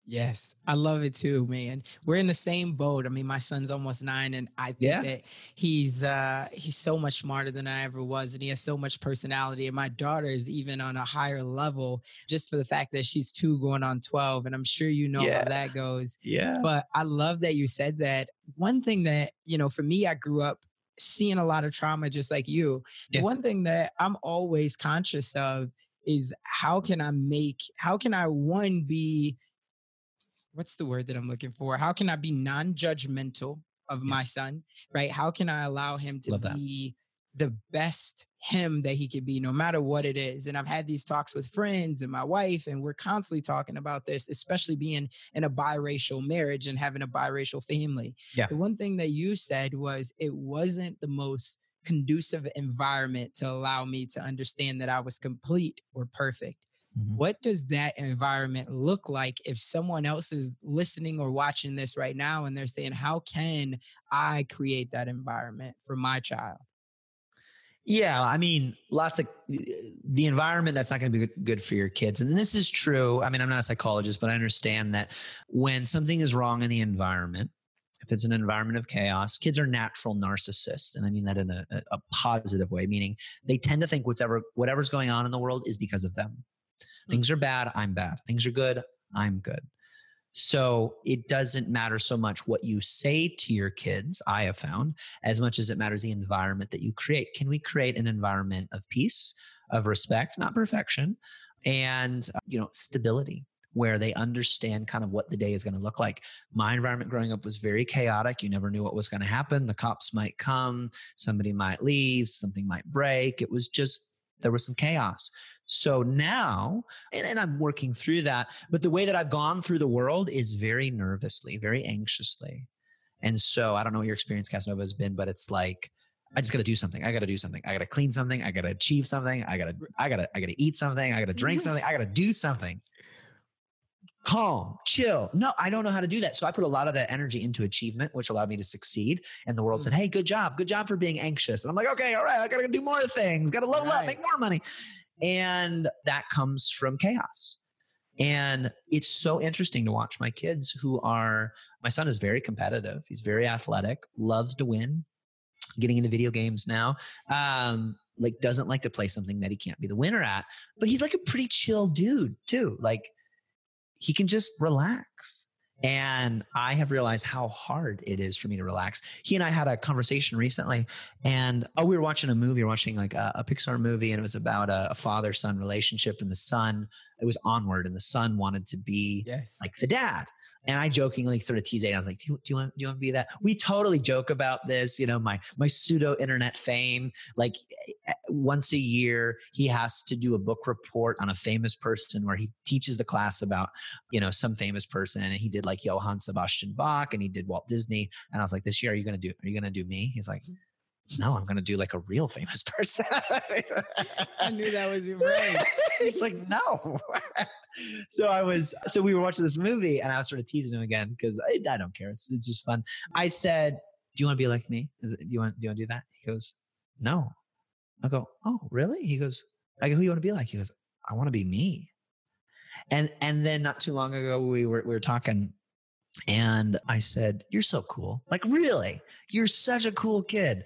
Yes, I love it too, man. We're in the same boat. I mean, my son's almost nine, and I think yeah. that he's uh he's so much smarter than I ever was, and he has so much personality. And my daughter is even on a higher level, just for the fact that she's two going on twelve. And I'm sure you know yeah. how that goes. Yeah. But I love that you said that. One thing that you know, for me, I grew up seeing a lot of trauma, just like you. Yeah. One thing that I'm always conscious of is how can I make, how can I one be what's the word that I'm looking for? How can I be non-judgmental of yeah. my son? Right? How can I allow him to Love be that. the best him that he could be no matter what it is and i've had these talks with friends and my wife and we're constantly talking about this especially being in a biracial marriage and having a biracial family yeah the one thing that you said was it wasn't the most conducive environment to allow me to understand that i was complete or perfect Mm-hmm. What does that environment look like if someone else is listening or watching this right now and they're saying, How can I create that environment for my child? Yeah, I mean, lots of the environment that's not going to be good for your kids. And this is true. I mean, I'm not a psychologist, but I understand that when something is wrong in the environment, if it's an environment of chaos, kids are natural narcissists. And I mean that in a, a positive way, meaning they tend to think whatever whatever's going on in the world is because of them. Things are bad, I'm bad. Things are good, I'm good. So it doesn't matter so much what you say to your kids, I have found, as much as it matters the environment that you create. Can we create an environment of peace, of respect, not perfection, and uh, you know, stability where they understand kind of what the day is going to look like. My environment growing up was very chaotic. You never knew what was going to happen. The cops might come, somebody might leave, something might break. It was just there was some chaos. So now, and, and, I'm working through that, but the way that I've gone through the world is very nervously, very anxiously. And so I don't know what your experience, Casanova, has been, but it's like, I just got to do something. I got to do something. I got to clean something. I got to achieve something. I got to, I got to, I got to eat something. I got to drink something. I got to do something. Calm, chill. No, I don't know how to do that. So I put a lot of that energy into achievement, which allowed me to succeed. And the world said, mm. Hey, good job. Good job for being anxious. And I'm like, okay, all right, I got to do more things. Got to level right. up, make more money. And that comes from chaos. And it's so interesting to watch my kids who are, my son is very competitive. He's very athletic, loves to win, getting into video games now. Um, like doesn't like to play something that he can't be the winner at, but he's like a pretty chill dude too. Like he can just relax. And I have realized how hard it is for me to relax. He and I had a conversation recently, and oh, we were watching a movie, we were watching like a, a Pixar movie, and it was about a, a father son relationship. And the son, it was onward, and the son wanted to be yes. like the dad. And I jokingly sort of teased it. I was like, do you, do you want, do you want to be that? We totally joke about this, you know, my, my pseudo internet fame. Like eh, once a year, he has to do a book report on a famous person where he teaches the class about, you know, some famous person. And he did like Johann Sebastian Bach and he did Walt Disney. And I was like, this year, are you going to do, are you going to do me? He's like, no, I'm going to do like a real famous person. I knew that was your brain. He's like, no. so I was, so we were watching this movie and I was sort of teasing him again because I, I, don't care. It's, it's just fun. I said, do you want to be like me? Is it, do you want, do you want to do that? He goes, no. I go, oh, really? He goes, I go, who you want to be like? He goes, I want to be me. And, and then not too long ago, we were, we were talking and I said, You're so cool. Like, really? You're such a cool kid.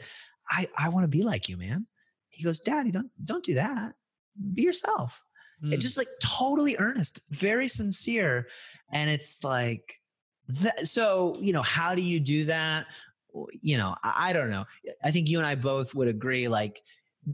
I, I want to be like you, man. He goes, Daddy, don't don't do that. Be yourself. Mm. It's just like totally earnest, very sincere. And it's like that, so, you know, how do you do that? You know, I, I don't know. I think you and I both would agree, like,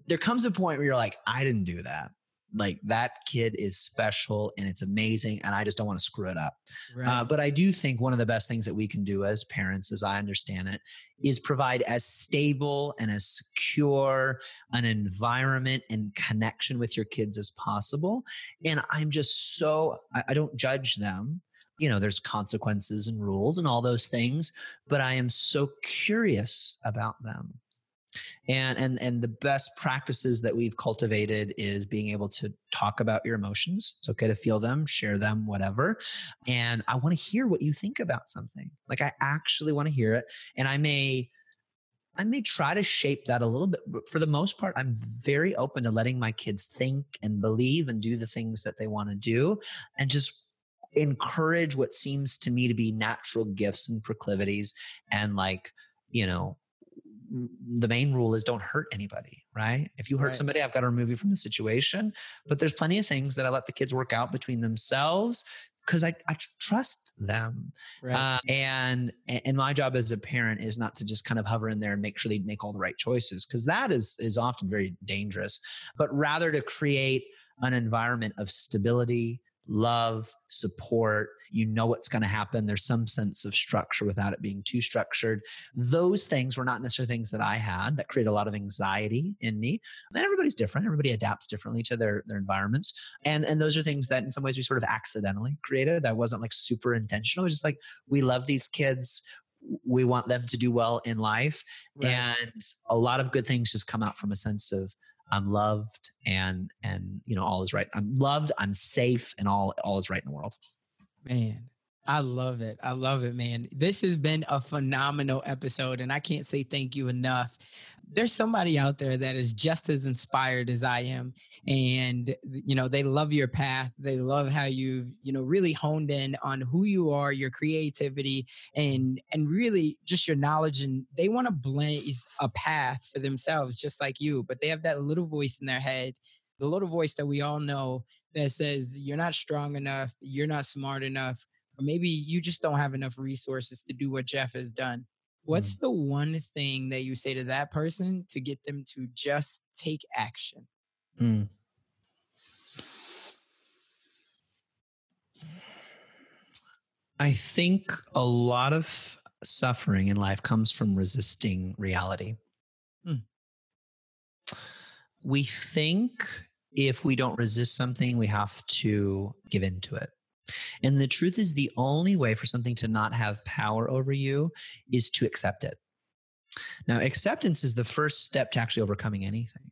there comes a point where you're like, I didn't do that like that kid is special and it's amazing and i just don't want to screw it up. Uh, right. uh, but i do think one of the best things that we can do as parents as i understand it is provide as stable and as secure an environment and connection with your kids as possible. And i'm just so I, I don't judge them. You know there's consequences and rules and all those things but i am so curious about them and and and the best practices that we've cultivated is being able to talk about your emotions. It's okay to feel them share them whatever. And i want to hear what you think about something. Like i actually want to hear it. And i may I may try to shape that a little bit, but for the most part, I'm very open to letting my kids think and believe and do the things that they want to do and just encourage what seems to me to be natural gifts and proclivities and like, you know, the main rule is don't hurt anybody, right? If you hurt right. somebody, I've got to remove you from the situation. But there's plenty of things that I let the kids work out between themselves because I, I trust them. Right. Uh, and and my job as a parent is not to just kind of hover in there and make sure they make all the right choices because that is is often very dangerous, but rather to create an environment of stability, love, support. You know what's going to happen. There's some sense of structure without it being too structured. Those things were not necessarily things that I had that create a lot of anxiety in me. And everybody's different. Everybody adapts differently to their, their environments. And, and those are things that in some ways we sort of accidentally created. I wasn't like super intentional. It was just like, we love these kids we want them to do well in life right. and a lot of good things just come out from a sense of I'm loved and and you know all is right. I'm loved, I'm safe and all all is right in the world. Man, I love it. I love it, man. This has been a phenomenal episode, and I can't say thank you enough. There's somebody out there that is just as inspired as I am, and you know they love your path. They love how you've you know really honed in on who you are, your creativity, and and really just your knowledge. And they want to blaze a path for themselves, just like you. But they have that little voice in their head, the little voice that we all know that says you're not strong enough, you're not smart enough maybe you just don't have enough resources to do what Jeff has done. What's mm-hmm. the one thing that you say to that person to get them to just take action? Mm. I think a lot of suffering in life comes from resisting reality. Mm. We think if we don't resist something, we have to give in to it. And the truth is, the only way for something to not have power over you is to accept it. Now, acceptance is the first step to actually overcoming anything.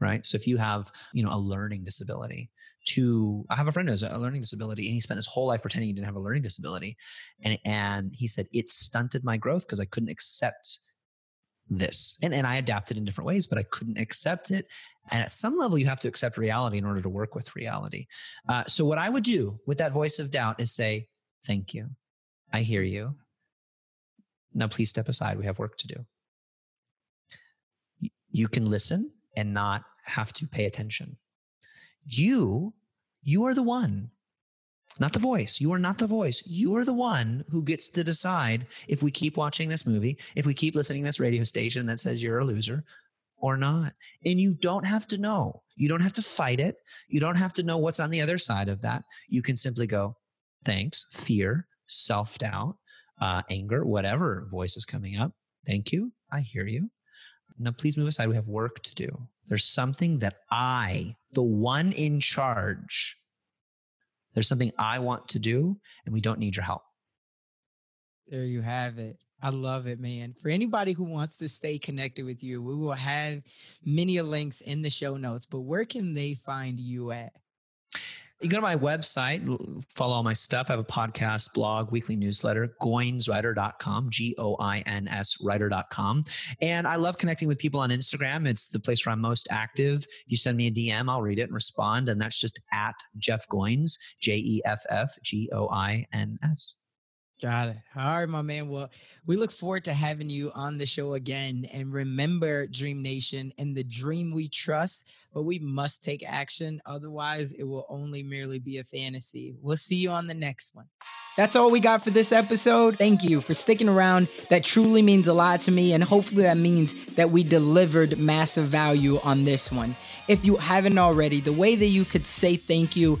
Right. So if you have, you know, a learning disability, to I have a friend who has a learning disability and he spent his whole life pretending he didn't have a learning disability. And and he said it stunted my growth because I couldn't accept this. And and I adapted in different ways, but I couldn't accept it. And at some level, you have to accept reality in order to work with reality. Uh, so what I would do with that voice of doubt is say, "Thank you, I hear you. Now please step aside. We have work to do." You can listen and not have to pay attention you, you are the one, not the voice. You are not the voice. You are the one who gets to decide if we keep watching this movie, if we keep listening to this radio station that says you're a loser or not. And you don't have to know. You don't have to fight it. You don't have to know what's on the other side of that. You can simply go, thanks, fear, self doubt, uh, anger, whatever voice is coming up. Thank you. I hear you. Now, please move aside. We have work to do. There's something that I, the one in charge, there's something I want to do, and we don't need your help. There you have it. I love it, man. For anybody who wants to stay connected with you, we will have many links in the show notes, but where can they find you at? You go to my website, follow all my stuff. I have a podcast, blog, weekly newsletter, goinswriter.com, G O I N S writer.com. And I love connecting with people on Instagram. It's the place where I'm most active. If you send me a DM, I'll read it and respond. And that's just at Jeff Goins, J E F F G O I N S. Got it. All right, my man. Well, we look forward to having you on the show again. And remember, Dream Nation, and the dream we trust, but we must take action. Otherwise, it will only merely be a fantasy. We'll see you on the next one. That's all we got for this episode. Thank you for sticking around. That truly means a lot to me. And hopefully, that means that we delivered massive value on this one. If you haven't already, the way that you could say thank you